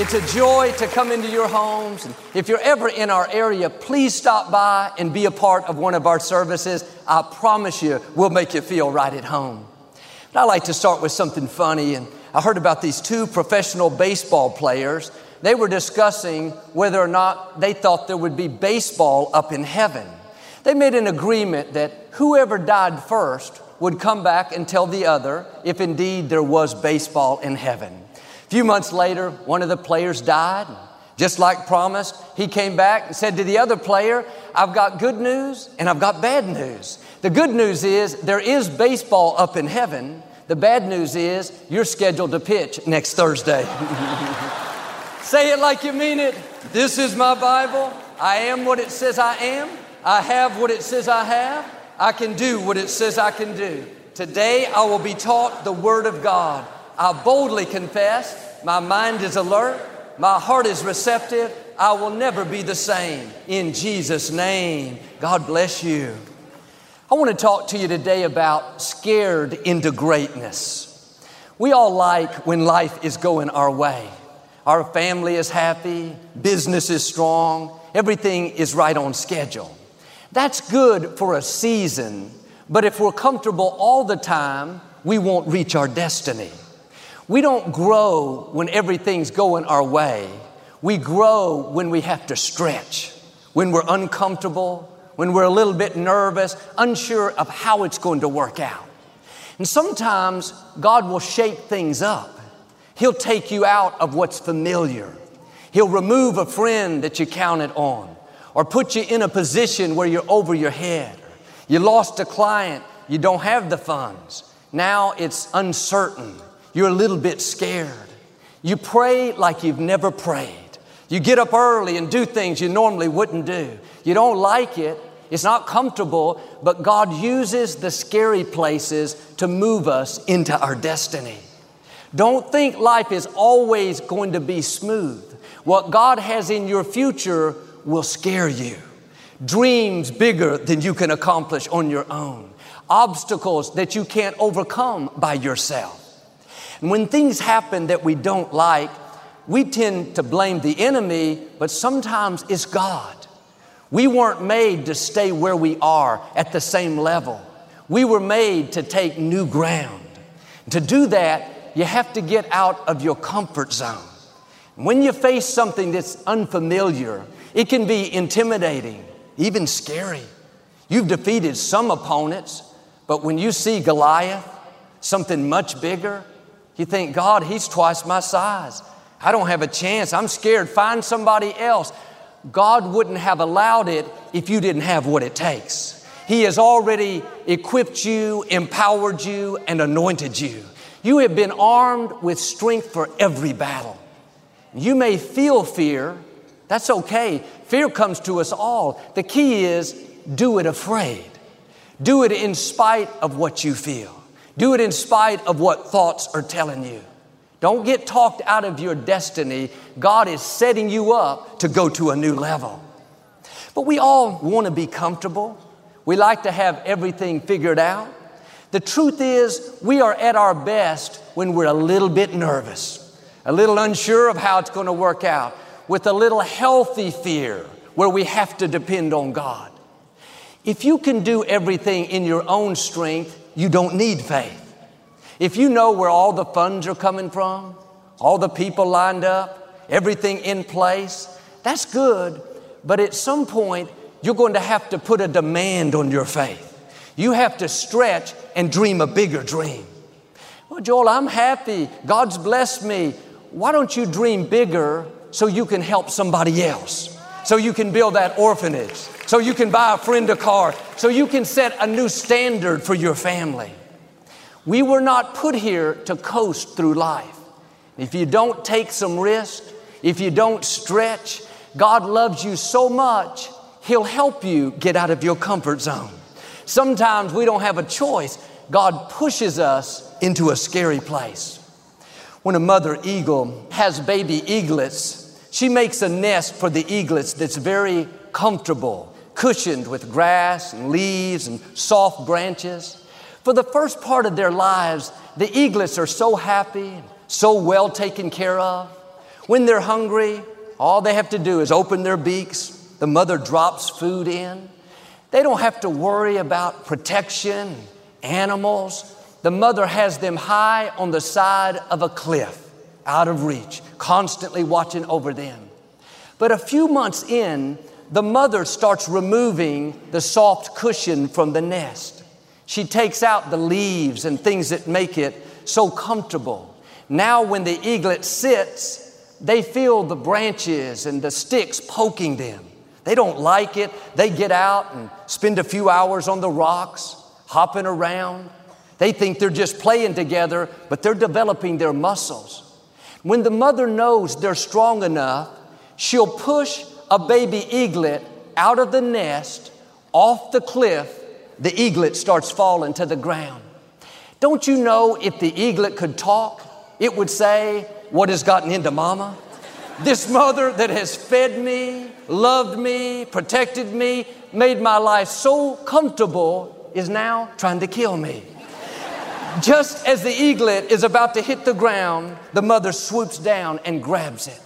It's a joy to come into your homes. And if you're ever in our area, please stop by and be a part of one of our services. I promise you, we'll make you feel right at home. But I like to start with something funny. And I heard about these two professional baseball players. They were discussing whether or not they thought there would be baseball up in heaven. They made an agreement that whoever died first would come back and tell the other if indeed there was baseball in heaven. Few months later, one of the players died. Just like promised, he came back and said to the other player, I've got good news and I've got bad news. The good news is there is baseball up in heaven. The bad news is you're scheduled to pitch next Thursday. Say it like you mean it. This is my Bible. I am what it says I am. I have what it says I have. I can do what it says I can do. Today I will be taught the Word of God. I boldly confess, my mind is alert, my heart is receptive, I will never be the same. In Jesus' name, God bless you. I want to talk to you today about scared into greatness. We all like when life is going our way. Our family is happy, business is strong, everything is right on schedule. That's good for a season, but if we're comfortable all the time, we won't reach our destiny. We don't grow when everything's going our way. We grow when we have to stretch, when we're uncomfortable, when we're a little bit nervous, unsure of how it's going to work out. And sometimes God will shake things up. He'll take you out of what's familiar. He'll remove a friend that you counted on or put you in a position where you're over your head. You lost a client, you don't have the funds. Now it's uncertain. You're a little bit scared. You pray like you've never prayed. You get up early and do things you normally wouldn't do. You don't like it. It's not comfortable, but God uses the scary places to move us into our destiny. Don't think life is always going to be smooth. What God has in your future will scare you. Dreams bigger than you can accomplish on your own. Obstacles that you can't overcome by yourself. And when things happen that we don't like, we tend to blame the enemy, but sometimes it's God. We weren't made to stay where we are at the same level. We were made to take new ground. To do that, you have to get out of your comfort zone. When you face something that's unfamiliar, it can be intimidating, even scary. You've defeated some opponents, but when you see Goliath, something much bigger, you think, God, he's twice my size. I don't have a chance. I'm scared. Find somebody else. God wouldn't have allowed it if you didn't have what it takes. He has already equipped you, empowered you, and anointed you. You have been armed with strength for every battle. You may feel fear. That's okay. Fear comes to us all. The key is do it afraid. Do it in spite of what you feel. Do it in spite of what thoughts are telling you. Don't get talked out of your destiny. God is setting you up to go to a new level. But we all want to be comfortable. We like to have everything figured out. The truth is, we are at our best when we're a little bit nervous, a little unsure of how it's going to work out, with a little healthy fear where we have to depend on God. If you can do everything in your own strength, you don't need faith. If you know where all the funds are coming from, all the people lined up, everything in place, that's good. But at some point, you're going to have to put a demand on your faith. You have to stretch and dream a bigger dream. Well, Joel, I'm happy. God's blessed me. Why don't you dream bigger so you can help somebody else? So you can build that orphanage so you can buy a friend a car, so you can set a new standard for your family. We were not put here to coast through life. If you don't take some risk, if you don't stretch, God loves you so much, He'll help you get out of your comfort zone. Sometimes we don't have a choice. God pushes us into a scary place. When a mother eagle has baby eaglets, she makes a nest for the eaglets that's very comfortable, cushioned with grass and leaves and soft branches. For the first part of their lives, the eaglets are so happy, so well taken care of. When they're hungry, all they have to do is open their beaks, the mother drops food in. They don't have to worry about protection, animals. The mother has them high on the side of a cliff, out of reach, constantly watching over them. But a few months in, the mother starts removing the soft cushion from the nest. She takes out the leaves and things that make it so comfortable. Now, when the eaglet sits, they feel the branches and the sticks poking them. They don't like it. They get out and spend a few hours on the rocks, hopping around. They think they're just playing together, but they're developing their muscles. When the mother knows they're strong enough, she'll push a baby eaglet out of the nest, off the cliff, the eaglet starts falling to the ground. Don't you know if the eaglet could talk, it would say, What has gotten into mama? This mother that has fed me, loved me, protected me, made my life so comfortable is now trying to kill me. Just as the eaglet is about to hit the ground, the mother swoops down and grabs it.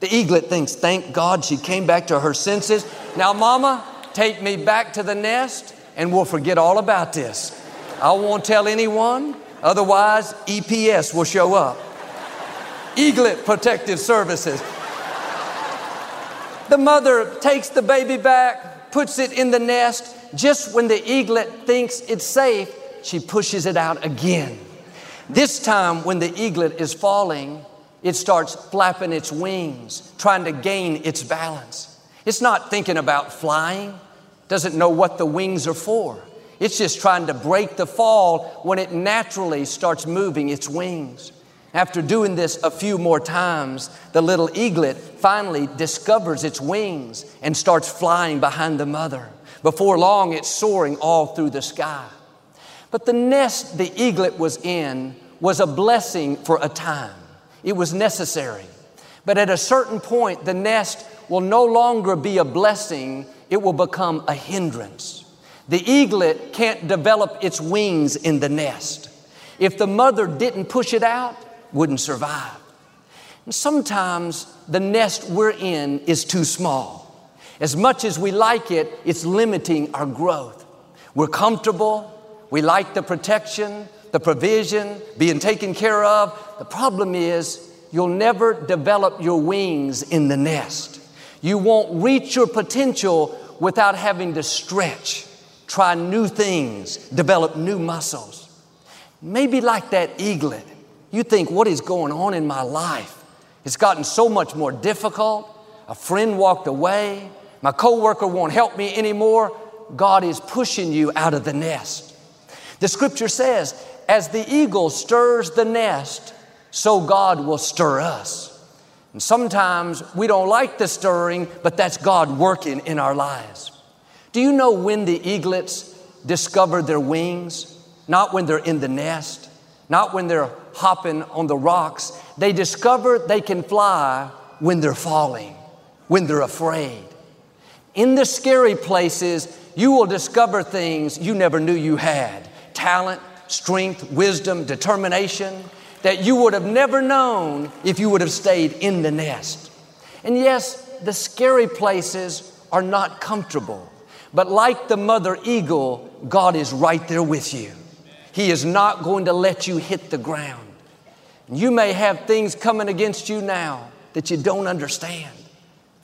The eaglet thinks, Thank God she came back to her senses. Now, mama, take me back to the nest and we'll forget all about this. I won't tell anyone, otherwise, EPS will show up. Eaglet Protective Services. The mother takes the baby back, puts it in the nest. Just when the eaglet thinks it's safe, she pushes it out again. This time, when the eaglet is falling, it starts flapping its wings, trying to gain its balance. It's not thinking about flying, doesn't know what the wings are for. It's just trying to break the fall when it naturally starts moving its wings. After doing this a few more times, the little eaglet finally discovers its wings and starts flying behind the mother. Before long, it's soaring all through the sky. But the nest the eaglet was in was a blessing for a time. It was necessary. But at a certain point, the nest will no longer be a blessing, it will become a hindrance. The eaglet can't develop its wings in the nest. If the mother didn't push it out, wouldn't survive. And sometimes the nest we're in is too small. As much as we like it, it's limiting our growth. We're comfortable, we like the protection, the provision, being taken care of. The problem is you'll never develop your wings in the nest. You won't reach your potential without having to stretch, try new things, develop new muscles. Maybe like that eaglet, you think, what is going on in my life? It's gotten so much more difficult. A friend walked away. My coworker won't help me anymore. God is pushing you out of the nest. The scripture says, as the eagle stirs the nest, so God will stir us. And sometimes we don't like the stirring, but that's God working in our lives. Do you know when the eaglets discover their wings? Not when they're in the nest, not when they're hopping on the rocks. They discover they can fly when they're falling, when they're afraid. In the scary places, you will discover things you never knew you had talent, strength, wisdom, determination that you would have never known if you would have stayed in the nest. And yes, the scary places are not comfortable, but like the mother eagle, God is right there with you. He is not going to let you hit the ground. You may have things coming against you now that you don't understand.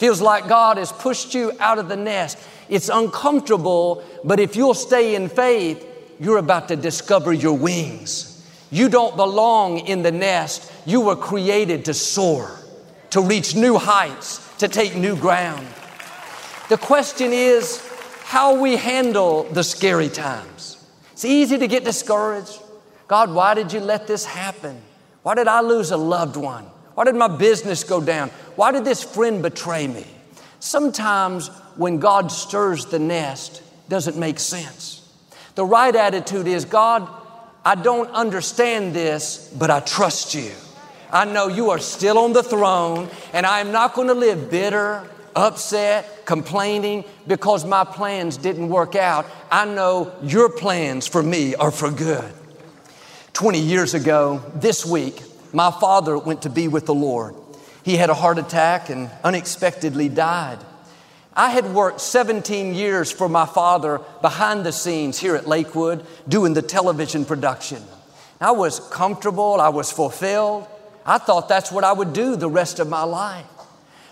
Feels like God has pushed you out of the nest. It's uncomfortable, but if you'll stay in faith, you're about to discover your wings. You don't belong in the nest. You were created to soar, to reach new heights, to take new ground. The question is how we handle the scary times. It's easy to get discouraged. God, why did you let this happen? Why did I lose a loved one? Why did my business go down? Why did this friend betray me? Sometimes when God stirs the nest, doesn't make sense. The right attitude is God, I don't understand this, but I trust you. I know you are still on the throne, and I am not going to live bitter, upset, complaining because my plans didn't work out. I know your plans for me are for good. 20 years ago, this week, my father went to be with the Lord. He had a heart attack and unexpectedly died. I had worked 17 years for my father behind the scenes here at Lakewood doing the television production. I was comfortable, I was fulfilled. I thought that's what I would do the rest of my life.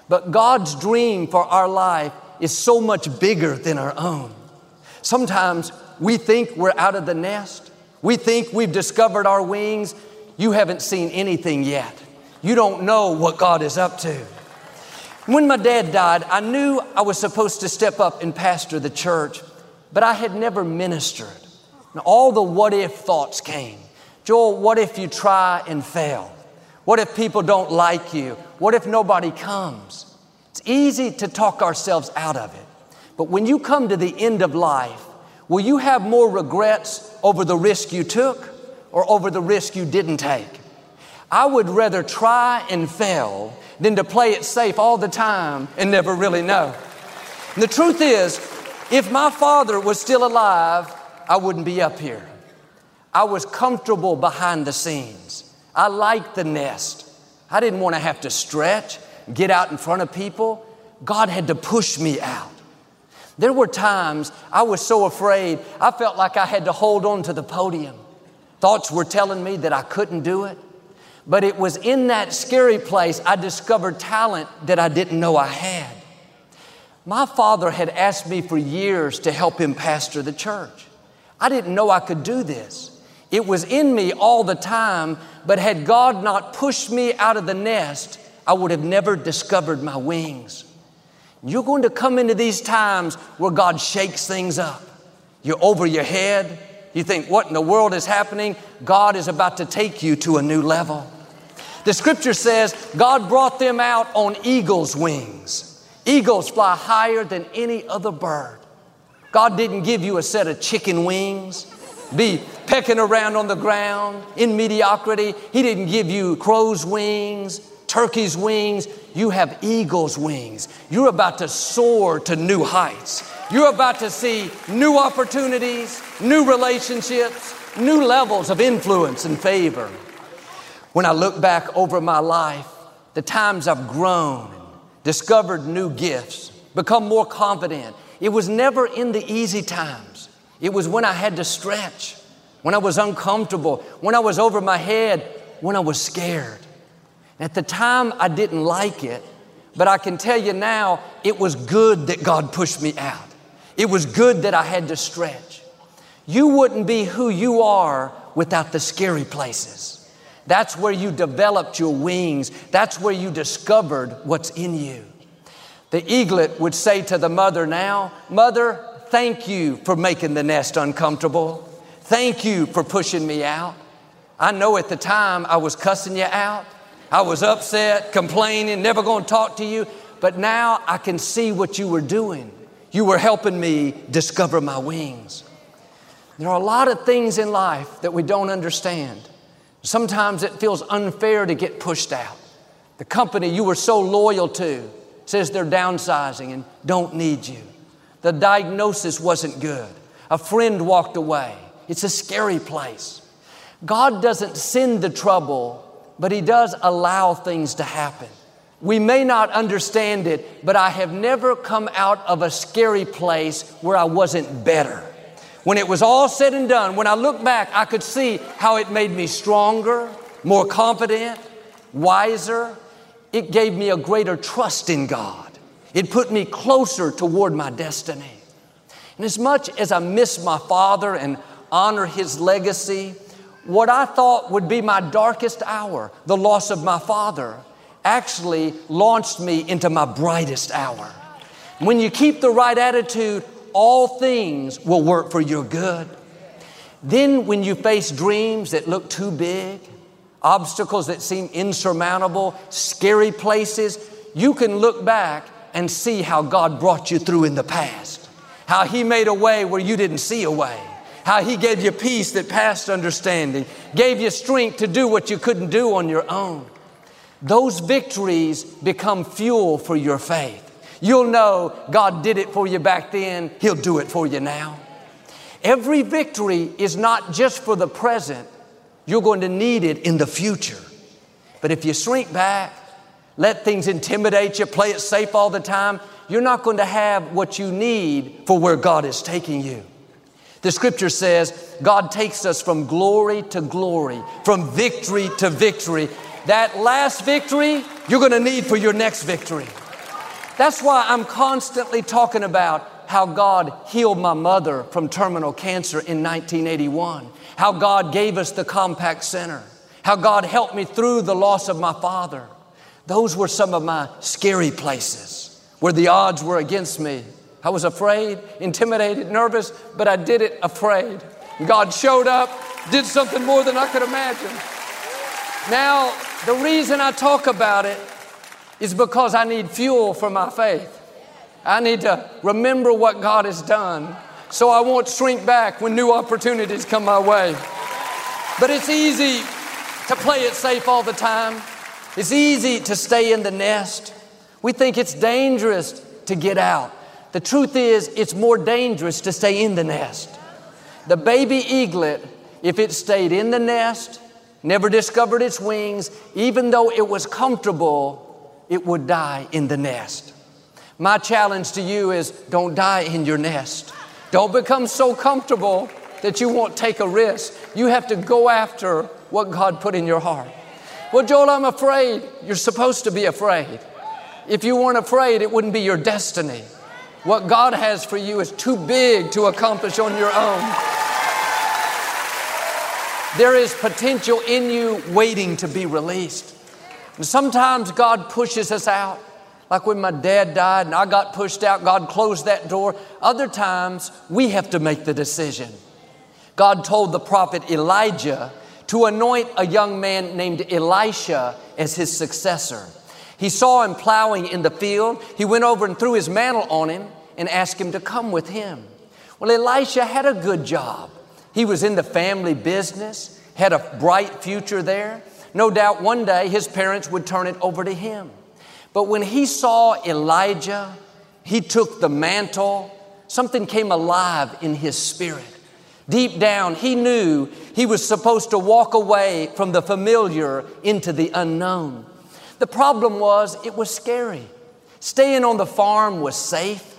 But God's dream for our life is so much bigger than our own. Sometimes we think we're out of the nest. We think we've discovered our wings. You haven't seen anything yet. You don't know what God is up to. When my dad died, I knew I was supposed to step up and pastor the church, but I had never ministered. And all the what if thoughts came. Joel, what if you try and fail? What if people don't like you? What if nobody comes? It's easy to talk ourselves out of it. But when you come to the end of life, will you have more regrets over the risk you took or over the risk you didn't take? I would rather try and fail than to play it safe all the time and never really know. And the truth is, if my father was still alive, I wouldn't be up here. I was comfortable behind the scenes. I liked the nest. I didn't want to have to stretch, get out in front of people. God had to push me out. There were times I was so afraid, I felt like I had to hold on to the podium. Thoughts were telling me that I couldn't do it. But it was in that scary place I discovered talent that I didn't know I had. My father had asked me for years to help him pastor the church. I didn't know I could do this. It was in me all the time, but had God not pushed me out of the nest, I would have never discovered my wings. You're going to come into these times where God shakes things up. You're over your head. You think, what in the world is happening? God is about to take you to a new level. The scripture says God brought them out on eagle's wings. Eagles fly higher than any other bird. God didn't give you a set of chicken wings, be pecking around on the ground in mediocrity. He didn't give you crow's wings, turkey's wings. You have eagle's wings. You're about to soar to new heights. You're about to see new opportunities, new relationships, new levels of influence and favor. When I look back over my life, the times I've grown, discovered new gifts, become more confident, it was never in the easy times. It was when I had to stretch, when I was uncomfortable, when I was over my head, when I was scared. At the time, I didn't like it, but I can tell you now, it was good that God pushed me out. It was good that I had to stretch. You wouldn't be who you are without the scary places. That's where you developed your wings. That's where you discovered what's in you. The eaglet would say to the mother now, Mother, thank you for making the nest uncomfortable. Thank you for pushing me out. I know at the time I was cussing you out. I was upset, complaining, never to talk to you. But now I can see what you were doing. You were helping me discover my wings. There are a lot of things in life that we don't understand. Sometimes it feels unfair to get pushed out. The company you were so loyal to says they're downsizing and don't need you. The diagnosis wasn't good. A friend walked away. It's a scary place. God doesn't send the trouble, but He does allow things to happen. We may not understand it, but I have never come out of a scary place where I wasn't better. When it was all said and done, when I look back, I could see how it made me stronger, more confident, wiser. It gave me a greater trust in God. It put me closer toward my destiny. And as much as I miss my father and honor his legacy, what I thought would be my darkest hour, the loss of my father, actually launched me into my brightest hour. When you keep the right attitude, all things will work for your good. Then, when you face dreams that look too big, obstacles that seem insurmountable, scary places, you can look back and see how God brought you through in the past. How He made a way where you didn't see a way. How He gave you peace that passed understanding, gave you strength to do what you couldn't do on your own. Those victories become fuel for your faith. You'll know God did it for you back then, He'll do it for you now. Every victory is not just for the present, you're going to need it in the future. But if you shrink back, let things intimidate you, play it safe all the time, you're not going to have what you need for where God is taking you. The scripture says God takes us from glory to glory, from victory to victory. That last victory, you're going to need for your next victory. That's why I'm constantly talking about how God healed my mother from terminal cancer in 1981, how God gave us the Compaq Center, how God helped me through the loss of my father. Those were some of my scary places where the odds were against me. I was afraid, intimidated, nervous, but I did it afraid. God showed up, did something more than I could imagine. Now, the reason I talk about it is because I need fuel for my faith. I need to remember what God has done so I won't shrink back when new opportunities come my way. But it's easy to play it safe all the time. It's easy to stay in the nest. We think it's dangerous to get out. The truth is, it's more dangerous to stay in the nest. The baby eaglet, if it stayed in the nest, never discovered its wings, even though it was comfortable, it would die in the nest. My challenge to you is don't die in your nest. Don't become so comfortable that you won't take a risk. You have to go after what God put in your heart. Well, Joel, I'm afraid. You're supposed to be afraid. If you weren't afraid, it wouldn't be your destiny. What God has for you is too big to accomplish on your own. There is potential in you waiting to be released. And sometimes God pushes us out. Like when my dad died and I got pushed out, God closed that door. Other times, we have to make the decision. God told the prophet Elijah to anoint a young man named Elisha as his successor. He saw him plowing in the field. He went over and threw his mantle on him and asked him to come with him. Well, Elisha had a good job. He was in the family business, had a bright future there. No doubt one day his parents would turn it over to him. But when he saw Elijah, he took the mantle, something came alive in his spirit. Deep down, he knew he was supposed to walk away from the familiar into the unknown. The problem was, it was scary. Staying on the farm was safe.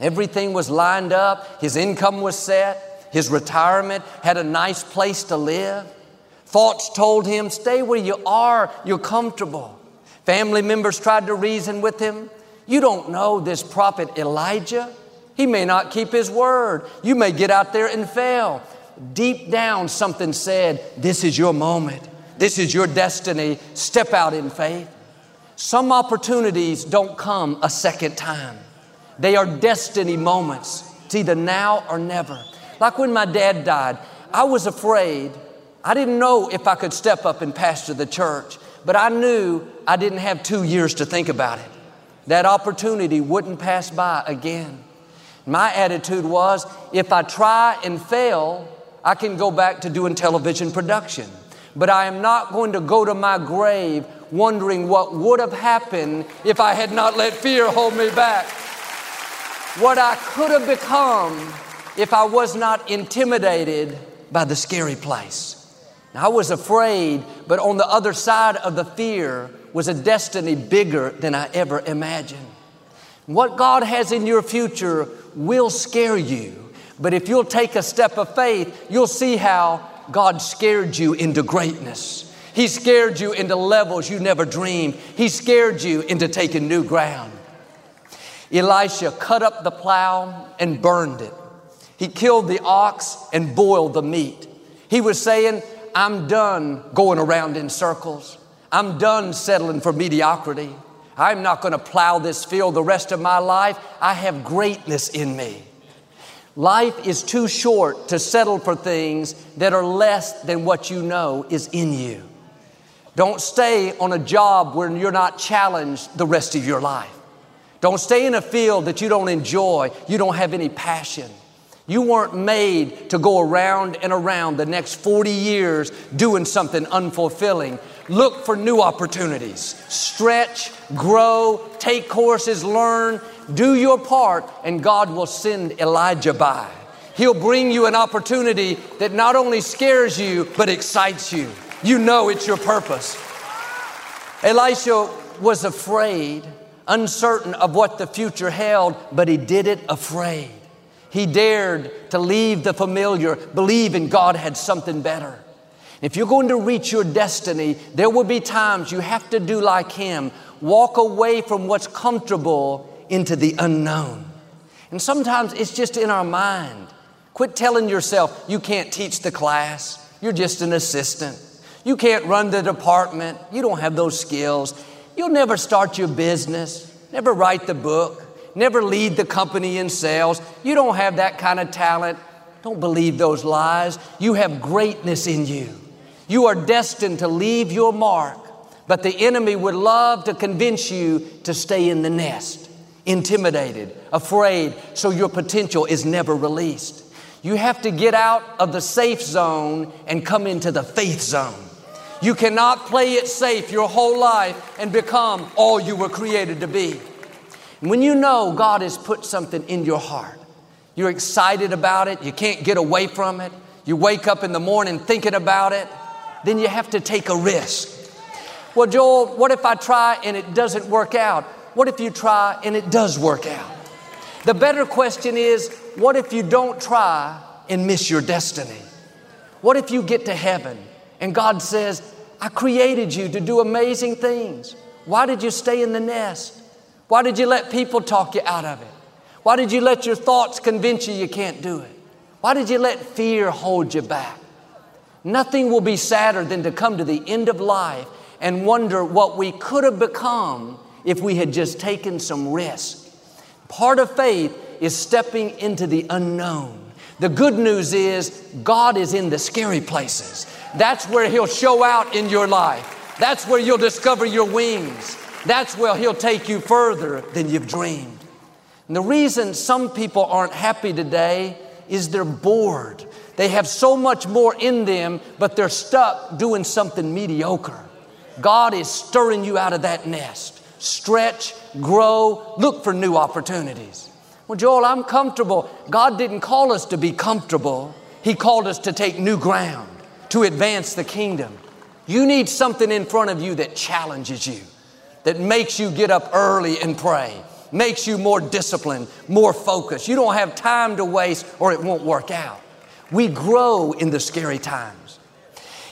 Everything was lined up. His income was set. His retirement had a nice place to live. Thoughts told him, Stay where you are, you're comfortable. Family members tried to reason with him. You don't know this prophet Elijah. He may not keep his word. You may get out there and fail. Deep down, something said, This is your moment. This is your destiny. Step out in faith. Some opportunities don't come a second time, they are destiny moments. It's either now or never. Like when my dad died, I was afraid I didn't know if I could step up and pastor the church, but I knew I didn't have two years to think about it. That opportunity wouldn't pass by again. My attitude was if I try and fail, I can go back to doing television production. But I am not going to go to my grave wondering what would have happened if I had not let fear hold me back. What I could have become if I was not intimidated by the scary place. Now, I was afraid, but on the other side of the fear was a destiny bigger than I ever imagined. What God has in your future will scare you, but if you'll take a step of faith, you'll see how God scared you into greatness. He scared you into levels you never dreamed. He scared you into taking new ground. Elisha cut up the plow and burned it. He killed the ox and boiled the meat. He was saying, I'm done going around in circles. I'm done settling for mediocrity. I'm not going to plow this field the rest of my life. I have greatness in me. Life is too short to settle for things that are less than what you know is in you. Don't stay on a job where you're not challenged the rest of your life. Don't stay in a field that you don't enjoy, you don't have any passion. You weren't made to go around and around the next 40 years doing something unfulfilling. Look for new opportunities. Stretch, grow, take courses, learn, do your part, and God will send Elijah by. He'll bring you an opportunity that not only scares you, but excites you. You know it's your purpose. Elisha was afraid, uncertain of what the future held, but he did it afraid. He dared to leave the familiar, believing God had something better. If you're going to reach your destiny, there will be times you have to do like him walk away from what's comfortable into the unknown. And sometimes it's just in our mind. Quit telling yourself you can't teach the class, you're just an assistant. You can't run the department, you don't have those skills. You'll never start your business, never write the book never lead the company in sales. You don't have that kind of talent. Don't believe those lies. You have greatness in you. You are destined to leave your mark, but the enemy would love to convince you to stay in the nest, intimidated, afraid, so your potential is never released. You have to get out of the safe zone and come into the faith zone. You cannot play it safe your whole life and become all you were created to be. When you know God has put something in your heart, you're excited about it, you can't get away from it, you wake up in the morning thinking about it, then you have to take a risk. Well, Joel, what if I try and it doesn't work out? What if you try and it does work out? The better question is what if you don't try and miss your destiny? What if you get to heaven and God says, I created you to do amazing things? Why did you stay in the nest? Why did you let people talk you out of it? Why did you let your thoughts convince you you can't do it? Why did you let fear hold you back? Nothing will be sadder than to come to the end of life and wonder what we could have become if we had just taken some risk. Part of faith is stepping into the unknown. The good news is God is in the scary places. That's where He'll show out in your life. That's where you'll discover your wings. That's where He'll take you further than you've dreamed. And the reason some people aren't happy today is they're bored. They have so much more in them, but they're stuck doing something mediocre. God is stirring you out of that nest. Stretch, grow, look for new opportunities. Well, Joel, I'm comfortable. God didn't call us to be comfortable, He called us to take new ground, to advance the kingdom. You need something in front of you that challenges you that makes you get up early and pray, makes you more disciplined, more focused. You don't have time to waste or it won't work out. We grow in the scary times.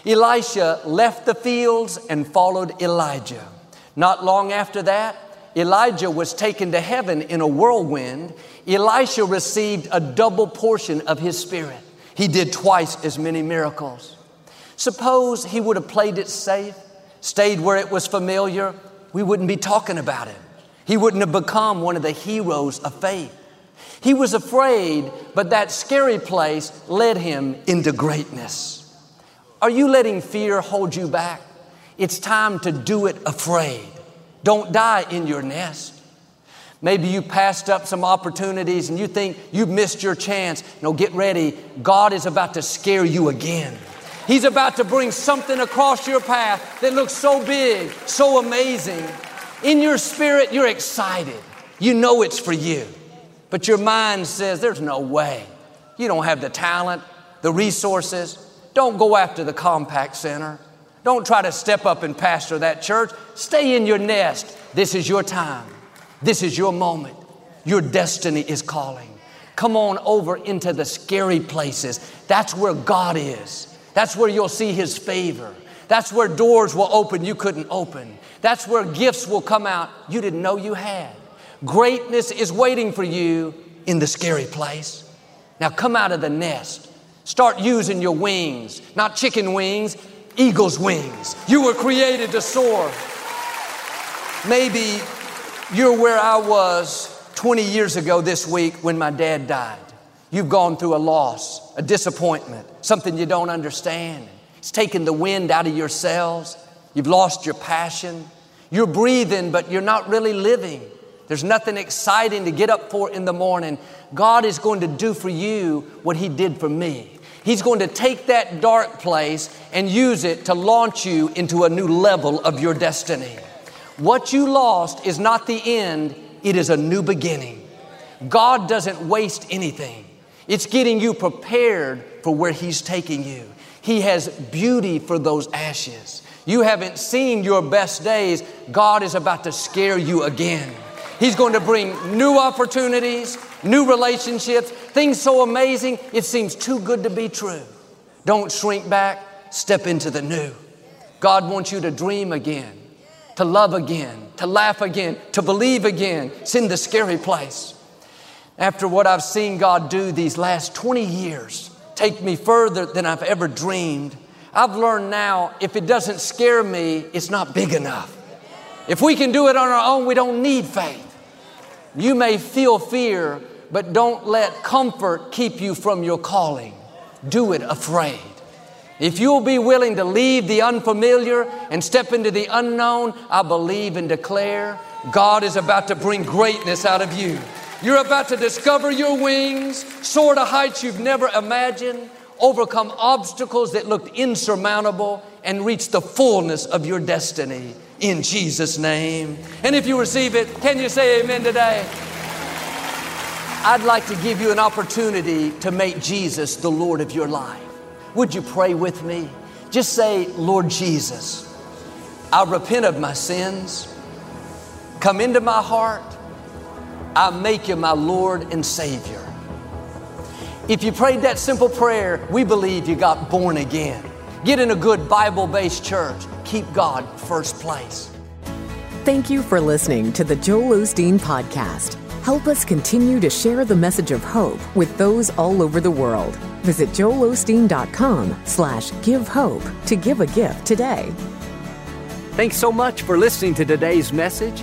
Elisha left the fields and followed Elijah. Not long after that, Elijah was taken to heaven in a whirlwind. Elisha received a double portion of his spirit. He did twice as many miracles. Suppose he would have played it safe, stayed where it was familiar, we wouldn't be talking about him. He wouldn't have become one of the heroes of faith. He was afraid, but that scary place led him into greatness. Are you letting fear hold you back? It's time to do it afraid. Don't die in your nest. Maybe you passed up some opportunities and you think you've missed your chance. No, get ready. God is about to scare you again. He's about to bring something across your path that looks so big, so amazing. In your spirit, you're excited. You know it's for you. But your mind says, there's no way. You don't have the talent, the resources. Don't go after the Compaq Center. Don't try to step up and pastor that church. Stay in your nest. This is your time. This is your moment. Your destiny is calling. Come on over into the scary places. That's where God is. That's where you'll see His favor. That's where doors will open you couldn't open. That's where gifts will come out you didn't know you had. Greatness is waiting for you in the scary place. Now come out of the nest. Start using your wings, not chicken wings, eagle's wings. You were created to soar. Maybe you're where I was 20 years ago this week when my dad died. You've gone through a loss, a disappointment, something you don't understand. It's taken the wind out of your sails. You've lost your passion. You're breathing, but you're not really living. There's nothing exciting to get up for in the morning. God is going to do for you what He did for me. He's going to take that dark place and use it to launch you into a new level of your destiny. What you lost is not the end, it is a new beginning. God doesn't waste anything. It's getting you prepared for where He's taking you. He has beauty for those ashes. You haven't seen your best days. God is about to scare you again. He's going to bring new opportunities, new relationships, things so amazing, it seems too good to be true. Don't shrink back, step into the new. God wants you to dream again, to love again, to laugh again, to believe again. It's in the scary place. After what I've seen God do these last 20 years, take me further than I've ever dreamed, I've learned now if it doesn't scare me, it's not big enough. If we can do it on our own, we don't need faith. You may feel fear, but don't let comfort keep you from your calling. Do it afraid. If you'll be willing to leave the unfamiliar and step into the unknown, I believe and declare God is about to bring greatness out of you. You're about to discover your wings, soar to heights you've never imagined, overcome obstacles that looked insurmountable, and reach the fullness of your destiny in Jesus' name. And if you receive it, can you say amen today? I'd like to give you an opportunity to make Jesus the Lord of your life. Would you pray with me? Just say, Lord Jesus, I repent of my sins. Come into my heart. I make you my Lord and Savior. If you prayed that simple prayer, we believe you got born again. Get in a good Bible based church. Keep God first place. Thank you for listening to the Joel Osteen Podcast. Help us continue to share the message of hope with those all over the world. Visit joelosteen.com slash give hope to give a gift today. Thanks so much for listening to today's message.